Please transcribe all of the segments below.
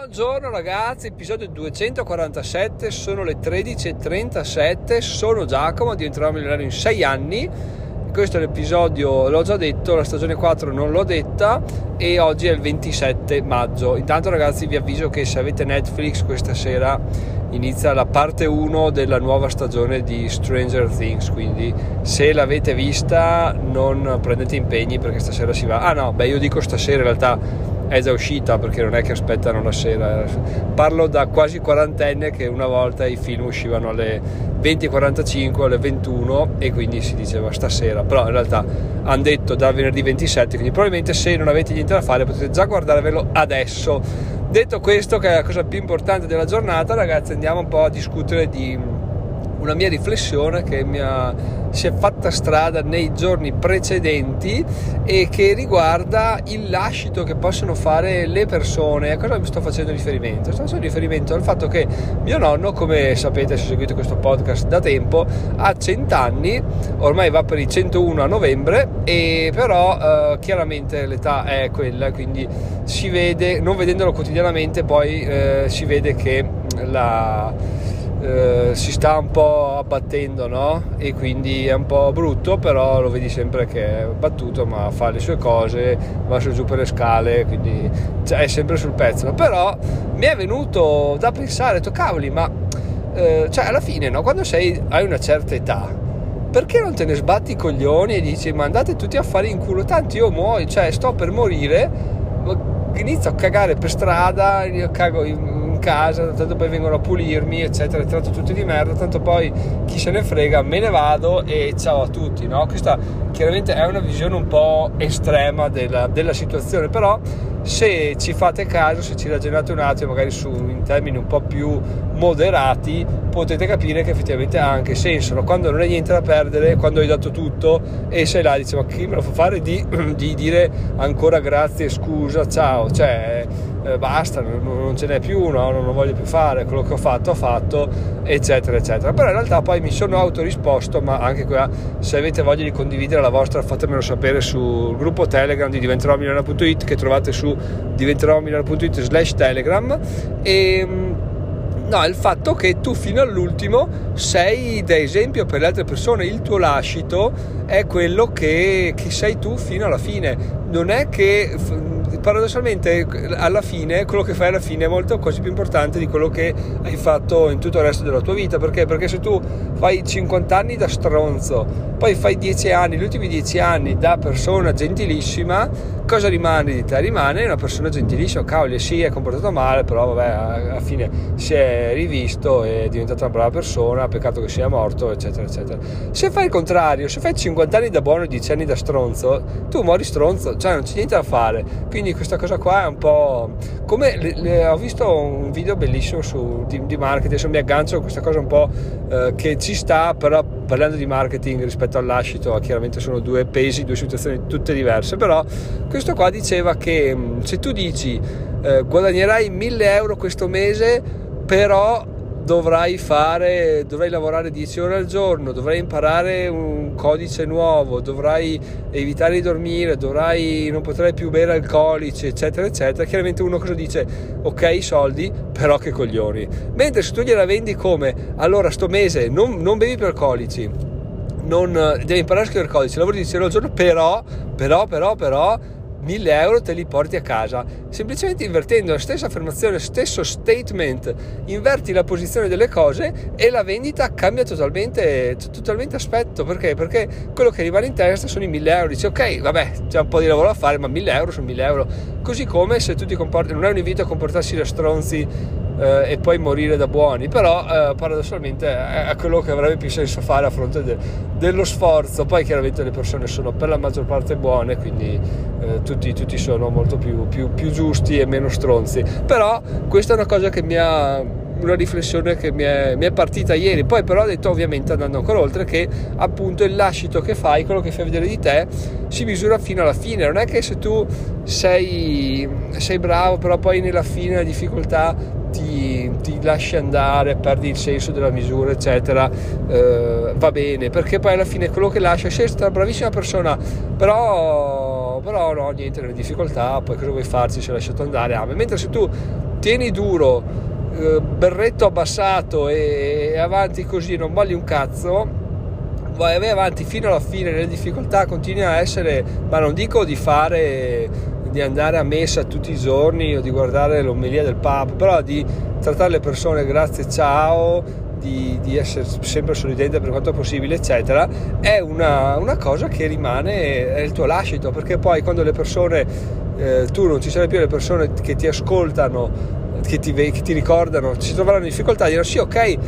Buongiorno ragazzi, episodio 247, sono le 13.37, sono Giacomo, diventerò milionario in 6 anni. Questo è l'episodio, l'ho già detto, la stagione 4 non l'ho detta e oggi è il 27 maggio. Intanto ragazzi vi avviso che se avete Netflix questa sera inizia la parte 1 della nuova stagione di Stranger Things, quindi se l'avete vista non prendete impegni perché stasera si va. Ah no, beh io dico stasera in realtà è già uscita perché non è che aspettano la sera. Parlo da quasi quarantenne che una volta i film uscivano alle 20.45, alle 21 e quindi si diceva stasera, però in realtà hanno detto da venerdì 27, quindi probabilmente se non avete niente da fare potete già guardarvelo adesso. Detto questo, che è la cosa più importante della giornata, ragazzi, andiamo un po' a discutere di una mia riflessione che mi ha, si è fatta strada nei giorni precedenti e che riguarda il lascito che possono fare le persone. A cosa mi sto facendo riferimento? Sto facendo riferimento al fatto che mio nonno, come sapete se seguite questo podcast da tempo, ha 100 anni, ormai va per i 101 a novembre, e però eh, chiaramente l'età è quella, quindi si vede, non vedendolo quotidianamente, poi eh, si vede che la eh, si sta un po' abbattendo no? e quindi è un po' brutto però lo vedi sempre che è battuto ma fa le sue cose va su giù per le scale quindi cioè, è sempre sul pezzo però mi è venuto da pensare detto cavoli ma eh, cioè alla fine no? quando sei, hai una certa età perché non te ne sbatti i coglioni e dici ma andate tutti a fare in culo tanto io muoio cioè sto per morire inizio a cagare per strada cago in casa, tanto poi vengono a pulirmi, eccetera, tratto tutti di merda, tanto poi chi se ne frega, me ne vado e ciao a tutti, no? Questa chiaramente è una visione un po' estrema della, della situazione, però se ci fate caso, se ci ragionate un attimo, magari su, in termini un po' più moderati, potete capire che effettivamente ha anche senso. No? Quando non hai niente da perdere, quando hai dato tutto e sei là, dici ma chi me lo fa fare di, di dire ancora grazie, scusa, ciao, cioè eh, basta, non, non, ce n'è più, no? non lo voglio più fare, quello che ho fatto ho fatto, eccetera, eccetera. Però in realtà poi mi sono autorisposto, ma anche qua, se avete voglia di condividere la vostra, fatemelo sapere sul gruppo Telegram di diventeromilano.it che trovate su diventeromilano.it slash Telegram e No, il fatto che tu fino all'ultimo sei da esempio per le altre persone, il tuo lascito è quello che, che sei tu fino alla fine. Non è che paradossalmente alla fine quello che fai alla fine è molto quasi più importante di quello che hai fatto in tutto il resto della tua vita perché? Perché se tu fai 50 anni da stronzo poi fai 10 anni, gli ultimi 10 anni da persona gentilissima cosa rimane di te? rimane una persona gentilissima cavoli sì è comportato male però vabbè alla fine si è rivisto è diventato una brava persona peccato che sia morto eccetera eccetera se fai il contrario se fai 50 anni da buono e 10 anni da stronzo tu muori stronzo cioè non c'è niente da fare quindi quindi questa cosa qua è un po' come le, le, ho visto un video bellissimo su, di, di, marketing adesso mi aggancio a questa cosa un po' eh, che ci sta però parlando di marketing rispetto all'ascito chiaramente sono due pesi due situazioni tutte diverse però questo qua diceva che mm, se tu dici eh, guadagnerai 1000 euro questo mese però dovrai fare, dovrai lavorare 10 ore al giorno, dovrai imparare un codice nuovo, dovrai evitare di dormire, dovrai, non potrai più bere alcolici, eccetera, eccetera. Chiaramente uno cosa dice? Ok, soldi, però che coglioni. Mentre se tu gliela vendi come, allora sto mese non, non bevi più alcolici, non, devi imparare a scrivere codice, lavori 10 ore al giorno, però, però, però, però 1000 euro te li porti a casa. Semplicemente invertendo la stessa affermazione, stesso statement, inverti la posizione delle cose e la vendita cambia totalmente, totalmente aspetto. Perché? Perché quello che rimane in testa sono i 1000 euro. Dici ok, vabbè, c'è un po' di lavoro da fare, ma 1000 euro sono 1000 euro. Così come se tu ti comporti, non è un invito a comportarsi da stronzi eh, e poi morire da buoni, però eh, paradossalmente è, quello che avrebbe più senso fare a fronte de, dello sforzo. Poi chiaramente le persone sono per la maggior parte buone, quindi eh, tutti, tutti, sono molto più, più, più giusti e meno stronzi. Però questa è una cosa che mi ha una riflessione che mi è, mi è, partita ieri. Poi, però, ho detto ovviamente andando ancora oltre che appunto il lascito che fai, quello che fai vedere di te, si misura fino alla fine. Non è che se tu sei, sei bravo, però poi nella fine la difficoltà ti, ti, lasci andare, perdi il senso della misura, eccetera, eh, va bene, perché poi alla fine quello che lascia, sei stata una bravissima persona, però, però no, niente, nelle difficoltà, poi cosa vuoi farci se hai lasciato andare? Ah, mentre se tu tieni duro, eh, berretto abbassato e, e avanti così, non molli un cazzo, vai avanti fino alla fine nelle difficoltà, continui a essere, ma non dico di fare, di andare a messa tutti i giorni o di guardare l'omelia del pub, però di trattare le persone grazie, ciao, di, di, essere sempre sorridente per quanto possibile, eccetera, è una, una, cosa che rimane, è il tuo lascito, perché poi quando le persone, eh, tu non ci sarai più le persone che ti ascoltano, che ti, che ti ricordano, si troveranno in difficoltà, diranno sì, ok,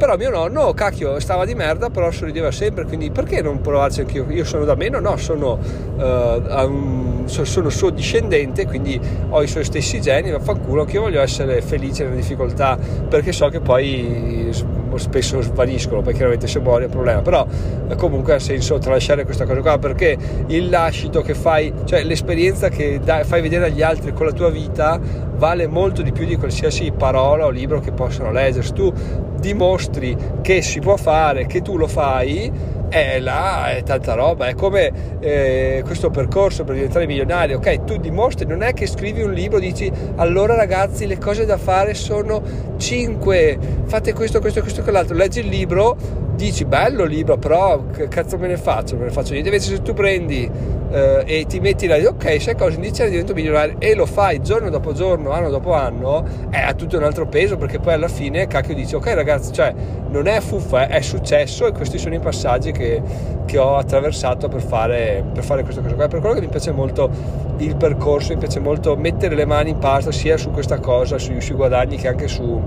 però mio nonno, cacchio, stava di merda, però sorrideva sempre, quindi perché non provarci anch'io? Io sono da meno? No, sono, uh, un, sono suo discendente, quindi ho i suoi stessi geni, vaffanculo, che io voglio essere felice nelle difficoltà, perché so che poi spesso svaniscono, poi chiaramente se muori è un problema, però eh, comunque ha senso tralasciare questa cosa qua, perché il lascito che fai, cioè l'esperienza che dai, fai vedere agli altri con la tua vita, vale molto di più di qualsiasi parola o libro che possano leggere. Se tu dimostri che si può fare, che tu lo fai, è là è tanta roba. È come eh, questo percorso per diventare milionario. Ok, tu dimostri, non è che scrivi un libro, dici allora ragazzi le cose da fare sono 5, fate questo, questo, questo, quell'altro. Leggi il libro, dici bello libro, però che cazzo me ne faccio? Me ne faccio niente. Invece se tu prendi eh, e ti metti là ok, sai cosa, iniziare divento milionario e lo fai giorno dopo giorno, anno dopo anno, è a tutto un altro peso perché poi alla fine cacchio dici ok ragazzi, cioè non è fuffa, è successo e questi sono i passaggi che, che ho attraversato per fare, per fare questa cosa qua. Per quello che mi piace molto il percorso, mi piace molto mettere le mani in pasta sia su questa cosa, sui, sui guadagni che anche su,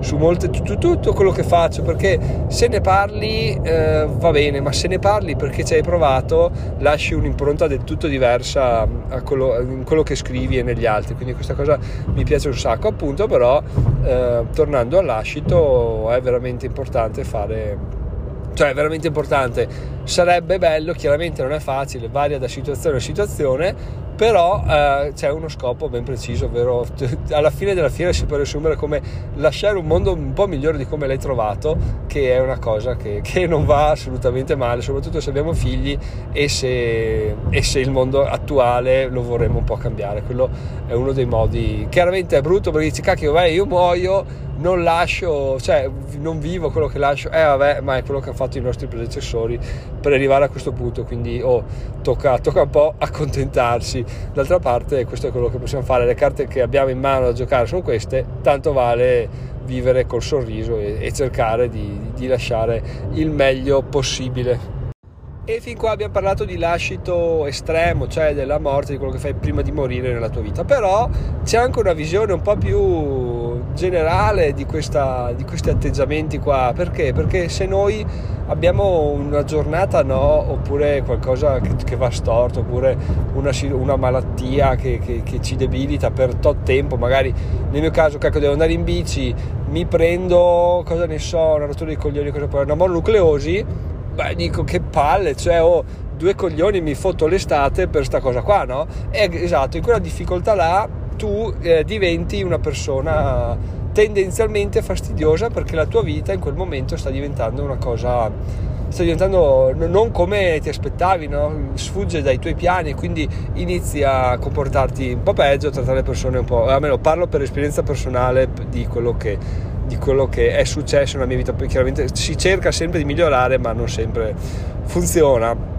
su molte, tutto, tutto, quello che faccio perché se ne parli eh, va bene, ma se ne parli perché ci hai provato lasci un'impronta del tutto diversa a quello, in quello che scrivi e negli altri, quindi questa cosa mi piace un sacco, appunto però eh, tornando all'ascito è veramente importante fare cioè è veramente importante sarebbe bello chiaramente non è facile varia da situazione a situazione però eh, c'è uno scopo ben preciso, ovvero alla fine della fiera si può riassumere come lasciare un mondo un po' migliore di come l'hai trovato, che è una cosa che, che non va assolutamente male, soprattutto se abbiamo figli e se, e se, il mondo attuale lo vorremmo un po' cambiare. Quello è uno dei modi, chiaramente è brutto perché dici cacchio, vai, io muoio, non lascio, cioè non vivo quello che lascio, eh vabbè, ma è quello che hanno fatto i nostri predecessori per arrivare a questo punto, quindi oh, tocca, tocca un po' accontentarsi. D'altra parte questo è quello che possiamo fare. Le carte che abbiamo in mano da giocare sono queste. Tanto vale vivere col sorriso e, e cercare di, di lasciare il meglio possibile. E fin qua abbiamo parlato di lascito estremo, cioè della morte, di quello che fai prima di morire nella tua vita. Però c'è anche una visione un po' più generale di, questa, di questi atteggiamenti qua. Perché? Perché se noi abbiamo una giornata no, oppure qualcosa che, che va storto, oppure una, una malattia che, che, che, ci debilita per tot tempo, magari nel mio caso, cacchio, devo andare in bici, mi prendo, cosa ne so, una rottura di coglioni, cosa può, una mononucleosi beh, dico che palle, cioè oh, due coglioni mi fotto l'estate per sta cosa qua, no? E esatto, in quella difficoltà là tu eh, diventi una persona tendenzialmente fastidiosa perché la tua vita in quel momento sta diventando una cosa sta diventando non come ti aspettavi, no? sfugge dai tuoi piani quindi inizi a comportarti un po' peggio, a trattare le persone un po', almeno parlo per esperienza personale di quello che di quello che è successo nella mia vita. Poi chiaramente si cerca sempre di migliorare, ma non sempre funziona.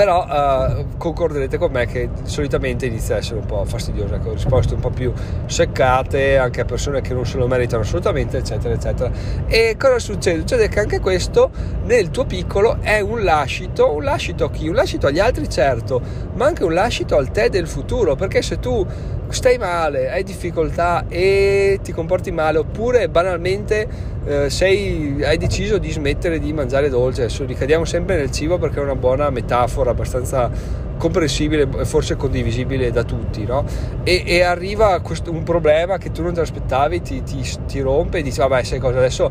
Però uh, concorderete con me che solitamente inizia a essere un po' fastidiosa, con risposte un po' più seccate anche a persone che non se lo meritano assolutamente, eccetera, eccetera. E cosa succede? Succede che anche questo nel tuo piccolo è un lascito, un lascito a chi? Un lascito agli altri, certo, ma anche un lascito al te del futuro, perché se tu stai male, hai difficoltà e ti comporti male, oppure banalmente eh, sei, hai deciso di smettere di mangiare dolce, adesso ricadiamo sempre nel cibo perché è una buona metafora, abbastanza comprensibile e forse condivisibile da tutti, no? E, e arriva questo, un problema che tu non ti aspettavi, ti, ti, ti rompe e dici, vabbè, sai cosa, adesso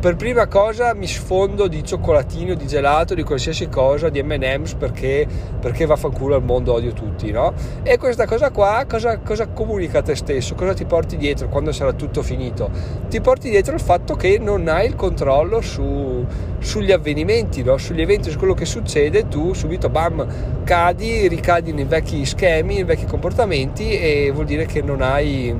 per prima cosa mi sfondo di cioccolatino, di gelato, di qualsiasi cosa, di M&M's perché, perché vaffanculo al mondo, odio tutti, no? E questa cosa qua cosa, cosa, comunica a te stesso? Cosa ti porti dietro quando sarà tutto finito? Ti porti dietro il fatto che non hai il controllo su, sugli avvenimenti, no? sugli eventi, su quello che succede, tu subito bam cadi, ricadi nei vecchi schemi, nei vecchi comportamenti e vuol dire che non hai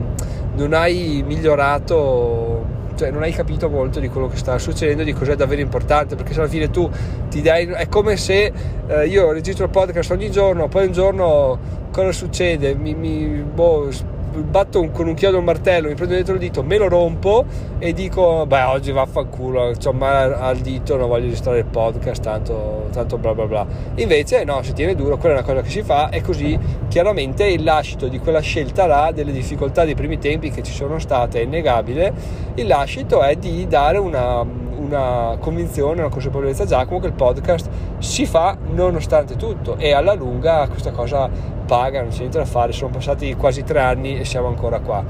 non hai migliorato cioè non hai capito molto di quello che sta succedendo, di cos'è davvero importante, perché se alla fine tu ti dai, è come se eh, io registro il podcast ogni giorno, poi un giorno cosa succede? Mi, mi boh, batto con un chiodo un martello, mi prendo dentro il dito, me lo rompo e dico, beh oggi vaffanculo, ho male al dito, non voglio registrare il podcast, tanto, tanto bla bla bla. Invece no, si tiene duro, quella è una cosa che si fa e così chiaramente il lascito di quella scelta là, delle difficoltà dei primi tempi che ci sono state, è innegabile, il lascito è di dare una una convinzione, una consapevolezza Giacomo che il podcast si fa nonostante tutto e alla lunga questa cosa paga, non c'è niente da fare, sono passati quasi tre anni e siamo ancora qua.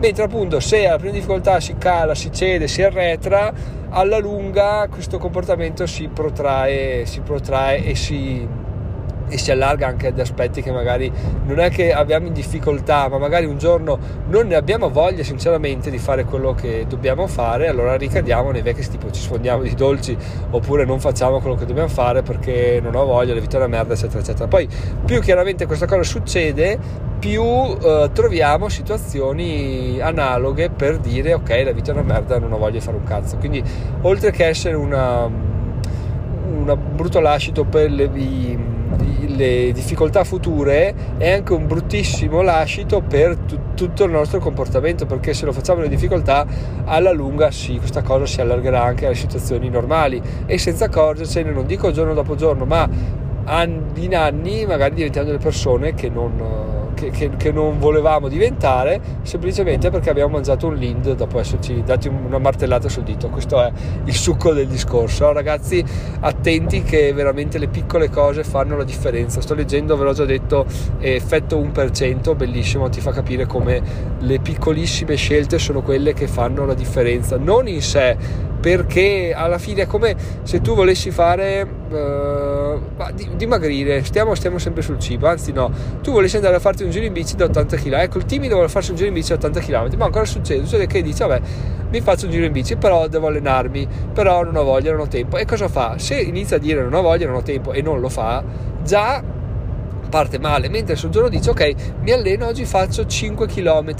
Mentre appunto se alla prima difficoltà si cala, si cede, si arretra, alla lunga questo comportamento si protrae, si protrae e si e si allarga anche ad aspetti che magari non è che abbiamo in difficoltà, ma magari un giorno non ne abbiamo voglia sinceramente di fare quello che dobbiamo fare, allora ricadiamo nei vecchi tipo ci sfondiamo di dolci oppure non facciamo quello che dobbiamo fare perché non ho voglia, la vita è una merda, eccetera, eccetera. Poi più chiaramente questa cosa succede, più eh, troviamo situazioni analoghe per dire ok, la vita è una merda, non ho voglia di fare un cazzo. Quindi oltre che essere un brutto lascito per le, i, le difficoltà future è anche un bruttissimo lascito per t- tutto il nostro comportamento perché se lo facciamo le difficoltà alla lunga sì questa cosa si allargherà anche alle situazioni normali. E senza accorgercene non dico giorno dopo giorno ma anni in anni magari diventiamo delle persone che non che, che, che, non volevamo diventare semplicemente perché abbiamo mangiato un Lind dopo esserci dati una martellata sul dito. Questo è il succo del discorso. Ragazzi, attenti che veramente le piccole cose fanno la differenza. Sto leggendo, ve l'ho già detto, effetto 1%, bellissimo, ti fa capire come le piccolissime scelte sono quelle che fanno la differenza, non in sé perché alla fine è come se tu volessi fare uh, dimagrire stiamo, stiamo, sempre sul cibo anzi no tu volessi andare a farti un giro in bici da 80 km ecco il timido vuole farsi un giro in bici da 80 km ma ancora succede? succede che dice vabbè mi faccio un giro in bici però devo allenarmi però non ho voglia non ho tempo e cosa fa? se inizia a dire non ho voglia non ho tempo e non lo fa già parte male mentre sul giorno dice ok mi alleno oggi faccio 5 km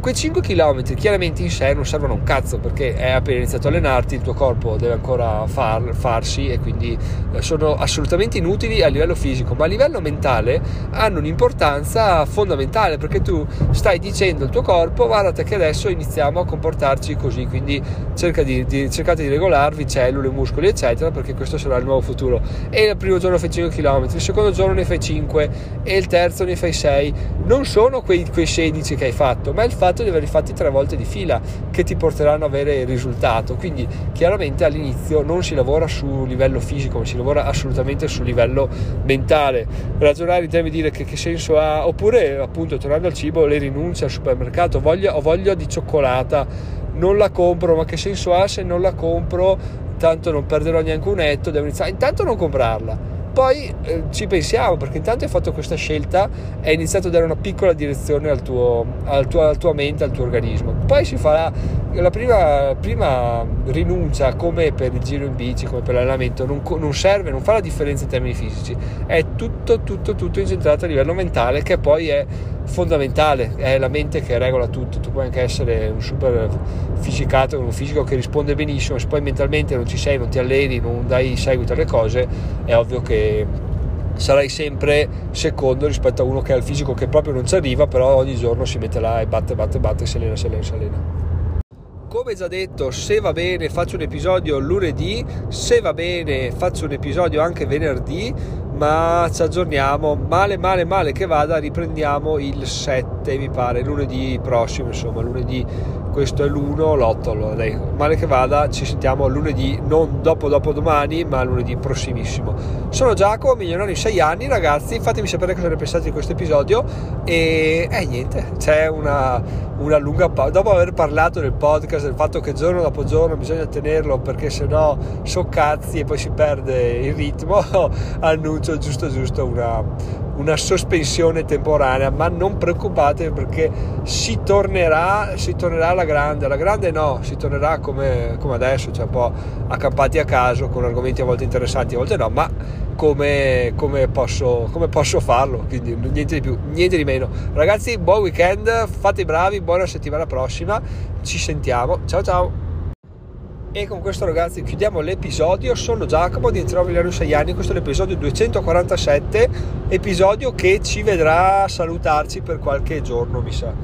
Quei 5 km chiaramente in sé non servono un cazzo perché è appena iniziato a allenarti, il tuo corpo deve ancora far, farsi e quindi eh, sono assolutamente inutili a livello fisico, ma a livello mentale hanno un'importanza fondamentale perché tu stai dicendo al tuo corpo guardate che adesso iniziamo a comportarci così, quindi cerca di, di, cercate di regolarvi cellule, muscoli eccetera perché questo sarà il nuovo futuro. E il primo giorno fai 5 km, il secondo giorno ne fai 5 e il terzo ne fai 6. Non sono quei, quei 16 che hai fatto, ma il fatto fatto di averli fatti tre volte di fila che ti porteranno ad avere il risultato. Quindi chiaramente all'inizio non si lavora su livello fisico, ma si lavora assolutamente su livello mentale. Ragionare in termini di dire che, che senso ha, oppure appunto tornando al cibo, le rinunce al supermercato, voglia, ho voglia di cioccolata, non la compro, ma che senso ha se non la compro? Tanto non perderò neanche un etto, devo iniziare. Intanto non comprarla poi eh, ci pensiamo perché intanto hai fatto questa scelta hai iniziato a dare una piccola direzione al tuo, al tuo, alla tua mente, al tuo organismo. Poi si farà la prima, prima, rinuncia come per il giro in bici, come per l'allenamento, non, non, serve, non fa la differenza in termini fisici, è tutto, tutto, tutto incentrato a livello mentale che poi è fondamentale, è la mente che regola tutto, tu puoi anche essere un super fisicato, un fisico che risponde benissimo, se poi mentalmente non ci sei, non ti alleni, non dai seguito alle cose, è ovvio che sarai sempre secondo rispetto a uno che ha il fisico che proprio non ci arriva, però ogni giorno si mette là e batte, batte, batte, si allena, si allena, si allena. Come già detto, se va bene faccio un episodio lunedì, se va bene faccio un episodio anche venerdì, ma ci aggiorniamo, male male male che vada, riprendiamo il 7 mi pare, lunedì prossimo, insomma lunedì questo è l'1, l'8, allora dai, male che vada, ci sentiamo lunedì, non dopo dopo domani, ma lunedì prossimissimo. Sono Giacomo, milionario in 6 anni, ragazzi, fatemi sapere cosa ne pensate di questo episodio e eh, niente, c'è una, una lunga pausa, dopo aver parlato del podcast, del fatto che giorno dopo giorno bisogna tenerlo perché sennò so cazzi e poi si perde il ritmo, annuncio giusto giusto una una sospensione temporanea, ma non preoccupate perché si tornerà, si tornerà alla grande, alla grande no, si tornerà come, come adesso, cioè un po' accampati a caso con argomenti a volte interessanti, a volte no, ma come, come, posso, come posso farlo, quindi niente di più, niente di meno. Ragazzi, buon weekend, fate i bravi, buona settimana prossima, ci sentiamo, ciao ciao! E con questo ragazzi chiudiamo l'episodio, sono Giacomo, diventerò Milano 6 anni, questo è l'episodio 247, episodio che ci vedrà salutarci per qualche giorno mi sa.